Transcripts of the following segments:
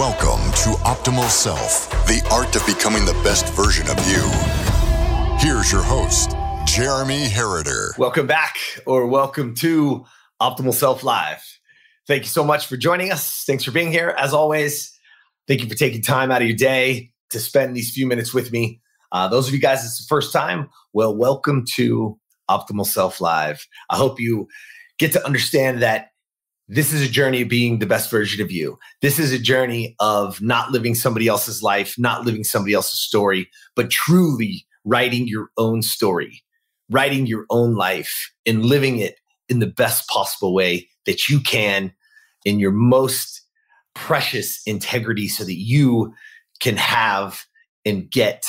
Welcome to Optimal Self, the art of becoming the best version of you. Here's your host, Jeremy Herriter. Welcome back, or welcome to Optimal Self Live. Thank you so much for joining us. Thanks for being here. As always, thank you for taking time out of your day to spend these few minutes with me. Uh, those of you guys, it's the first time. Well, welcome to Optimal Self Live. I hope you get to understand that this is a journey of being the best version of you. This is a journey of not living somebody else's life, not living somebody else's story, but truly writing your own story, writing your own life and living it in the best possible way that you can in your most precious integrity so that you can have and get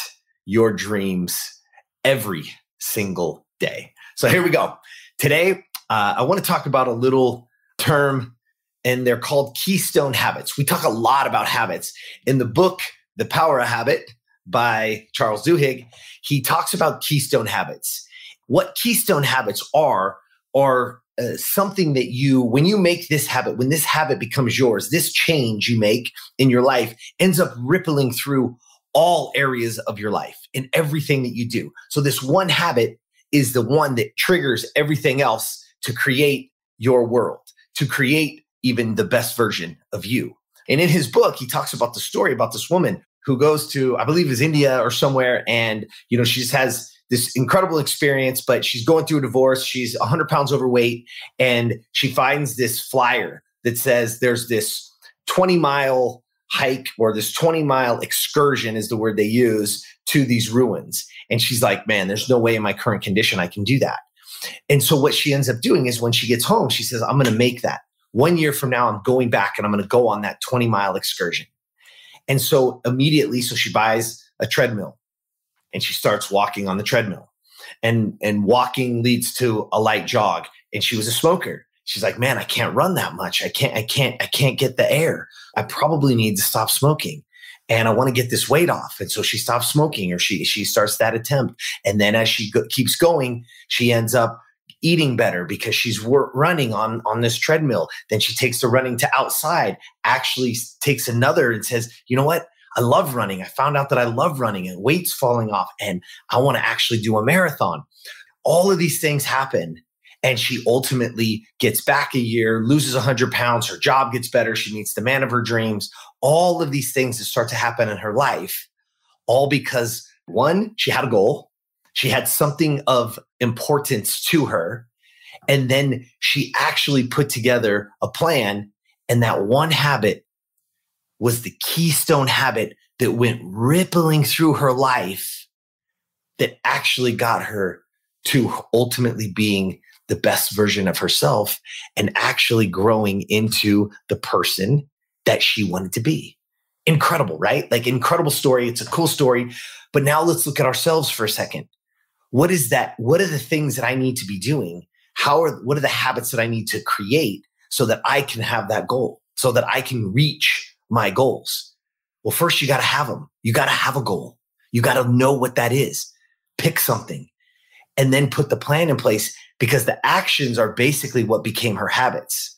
your dreams every single day. So here we go. Today, uh, I want to talk about a little term and they're called keystone habits. We talk a lot about habits. In the book, The Power of Habit by Charles Duhigg, he talks about keystone habits. What keystone habits are, are uh, something that you, when you make this habit, when this habit becomes yours, this change you make in your life ends up rippling through all areas of your life in everything that you do. So, this one habit is the one that triggers everything else to create your world to create even the best version of you. And in his book, he talks about the story about this woman who goes to, I believe, is India or somewhere, and you know she just has this incredible experience, but she's going through a divorce. She's 100 pounds overweight, and she finds this flyer that says there's this 20 mile hike or this 20 mile excursion is the word they use to these ruins. And she's like, man, there's no way in my current condition I can do that. And so what she ends up doing is when she gets home, she says, I'm going to make that. One year from now, I'm going back and I'm going to go on that 20 mile excursion. And so immediately, so she buys a treadmill and she starts walking on the treadmill. And, and walking leads to a light jog. And she was a smoker. She's like, man, I can't run that much. I can't, I can't, I can't get the air. I probably need to stop smoking and I want to get this weight off. And so she stops smoking or she she starts that attempt. And then as she go, keeps going, she ends up eating better because she's wor- running on on this treadmill. Then she takes the running to outside, actually takes another and says, "You know what? I love running. I found out that I love running and weight's falling off and I want to actually do a marathon." All of these things happen and she ultimately gets back a year, loses 100 pounds, her job gets better, she meets the man of her dreams. All of these things that start to happen in her life, all because one, she had a goal, she had something of importance to her, and then she actually put together a plan. And that one habit was the keystone habit that went rippling through her life that actually got her to ultimately being the best version of herself and actually growing into the person that she wanted to be. Incredible, right? Like, incredible story. It's a cool story. But now let's look at ourselves for a second. What is that? What are the things that I need to be doing? How are, what are the habits that I need to create so that I can have that goal, so that I can reach my goals? Well, first, you got to have them. You got to have a goal. You got to know what that is. Pick something and then put the plan in place because the actions are basically what became her habits.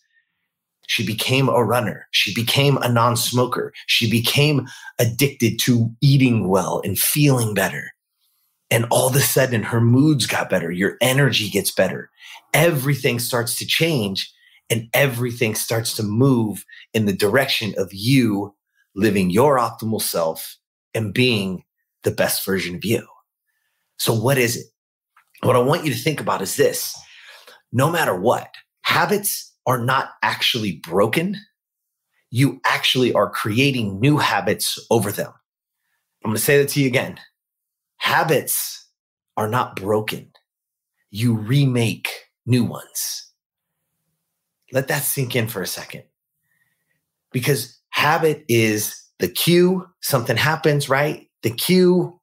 She became a runner. She became a non smoker. She became addicted to eating well and feeling better. And all of a sudden, her moods got better. Your energy gets better. Everything starts to change and everything starts to move in the direction of you living your optimal self and being the best version of you. So, what is it? What I want you to think about is this no matter what, habits are not actually broken. You actually are creating new habits over them. I'm going to say that to you again. Habits are not broken. You remake new ones. Let that sink in for a second. Because habit is the cue, something happens, right? The cue,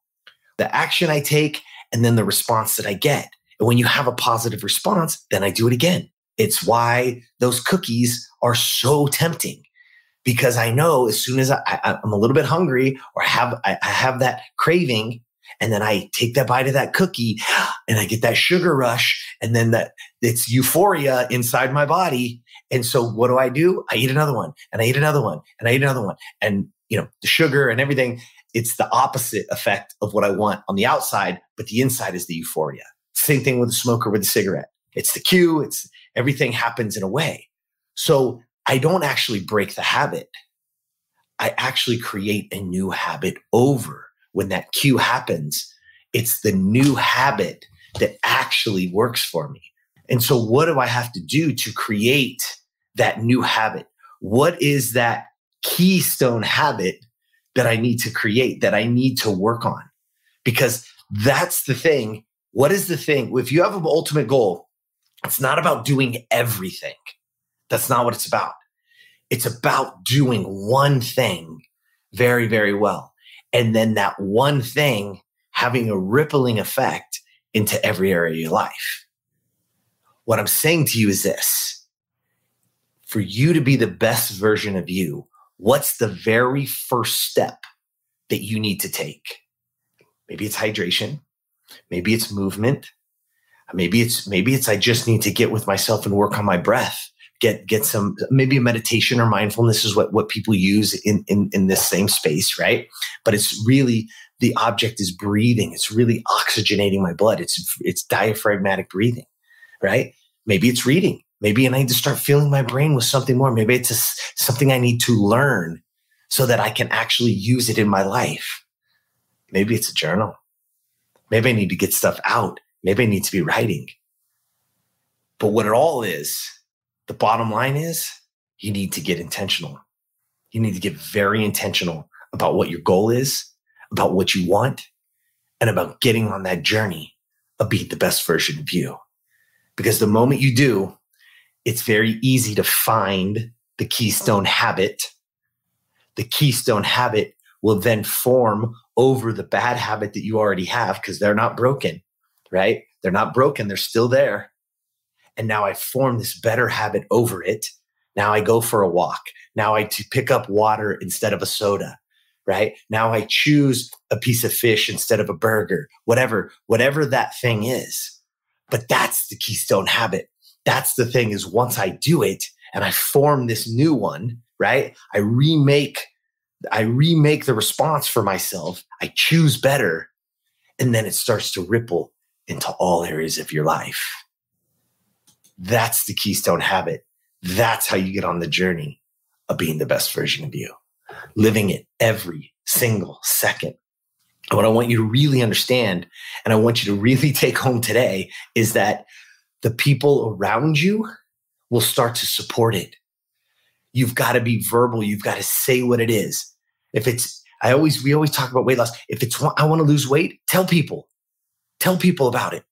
the action I take, and then the response that I get. And when you have a positive response, then I do it again. It's why those cookies are so tempting because I know as soon as I, am a little bit hungry or have I, I have that craving, and then I take that bite of that cookie, and I get that sugar rush and then that it's euphoria inside my body. And so what do I do? I eat another one and I eat another one and I eat another one. And you know, the sugar and everything, it's the opposite effect of what I want on the outside, but the inside is the euphoria. Same thing with the smoker with the cigarette. It's the cue, it's everything happens in a way. So I don't actually break the habit. I actually create a new habit over when that cue happens. It's the new habit that actually works for me. And so, what do I have to do to create that new habit? What is that keystone habit that I need to create, that I need to work on? Because that's the thing. What is the thing? If you have an ultimate goal, it's not about doing everything. That's not what it's about. It's about doing one thing very, very well. And then that one thing having a rippling effect into every area of your life. What I'm saying to you is this for you to be the best version of you, what's the very first step that you need to take? Maybe it's hydration. Maybe it's movement. Maybe it's maybe it's I just need to get with myself and work on my breath. Get get some maybe a meditation or mindfulness is what what people use in in in this same space, right? But it's really the object is breathing. It's really oxygenating my blood. It's it's diaphragmatic breathing, right? Maybe it's reading. Maybe I need to start filling my brain with something more. Maybe it's a, something I need to learn so that I can actually use it in my life. Maybe it's a journal. Maybe I need to get stuff out Maybe I need to be writing. But what it all is, the bottom line is you need to get intentional. You need to get very intentional about what your goal is, about what you want, and about getting on that journey of being the best version of you. Because the moment you do, it's very easy to find the keystone habit. The keystone habit will then form over the bad habit that you already have because they're not broken right? They're not broken, they're still there. And now I form this better habit over it. Now I go for a walk. Now I pick up water instead of a soda, right? Now I choose a piece of fish instead of a burger, whatever, whatever that thing is. But that's the keystone habit. That's the thing is once I do it and I form this new one, right? I remake I remake the response for myself. I choose better and then it starts to ripple into all areas of your life. That's the keystone habit. That's how you get on the journey of being the best version of you, living it every single second. And what I want you to really understand, and I want you to really take home today, is that the people around you will start to support it. You've got to be verbal. You've got to say what it is. If it's, I always, we always talk about weight loss. If it's, I want to lose weight, tell people. Tell people about it.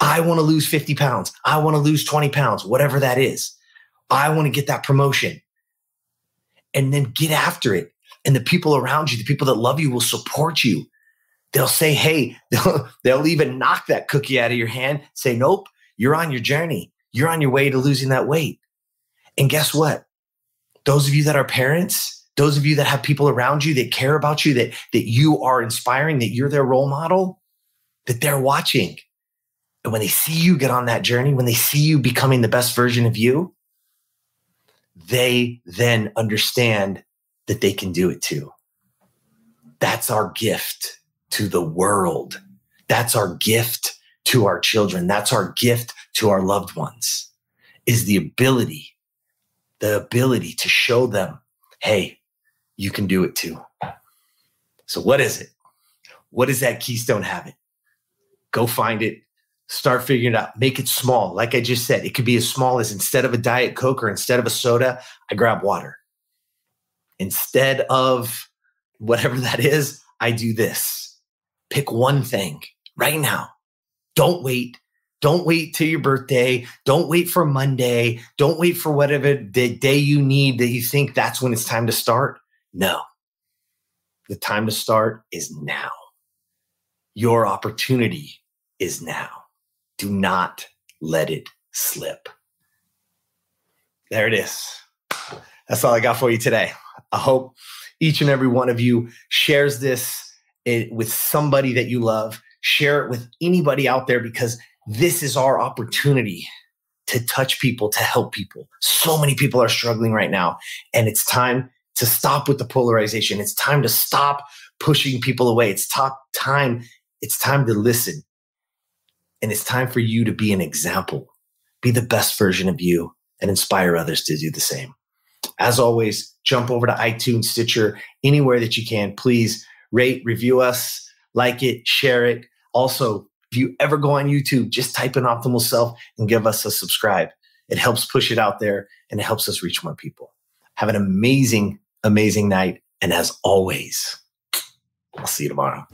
I want to lose 50 pounds. I want to lose 20 pounds, whatever that is. I want to get that promotion. And then get after it. And the people around you, the people that love you will support you. They'll say, hey, they'll, they'll even knock that cookie out of your hand, say, nope, you're on your journey. You're on your way to losing that weight. And guess what? Those of you that are parents, those of you that have people around you that care about you, that, that you are inspiring, that you're their role model, that they're watching. And when they see you get on that journey, when they see you becoming the best version of you, they then understand that they can do it too. That's our gift to the world. That's our gift to our children. That's our gift to our loved ones is the ability, the ability to show them, hey, you can do it too. So what is it? What is that keystone habit? go find it, start figuring it out, make it small. Like I just said, it could be as small as instead of a Diet Coke or instead of a soda, I grab water. Instead of whatever that is, I do this. Pick one thing right now. Don't wait. Don't wait till your birthday. Don't wait for Monday. Don't wait for whatever the day you need that you think that's when it's time to start. No. The time to start is now. Your opportunity is now. Do not let it slip. There it is. That's all I got for you today. I hope each and every one of you shares this eh, with somebody that you love, share it with anybody out there because this is our opportunity to touch people, to help people. So many people are struggling right now. And it's time to stop with the polarization. It's time to stop pushing people away. It's top time. It's time to listen. And it's time for you to be an example, be the best version of you and inspire others to do the same. As always, jump over to iTunes, Stitcher, anywhere that you can. Please rate, review us, like it, share it. Also, if you ever go on YouTube, just type in Optimal Self and give us a subscribe. It helps push it out there and it helps us reach more people. Have an amazing, amazing night. And as always, I'll see you tomorrow.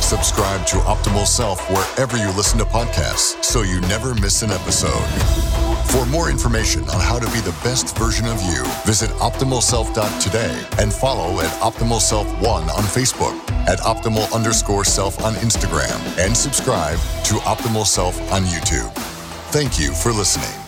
Subscribe to Optimal Self wherever you listen to podcasts so you never miss an episode. For more information on how to be the best version of you, visit optimalself.today and follow at Optimal Self One on Facebook, at Optimal underscore Self on Instagram, and subscribe to Optimal Self on YouTube. Thank you for listening.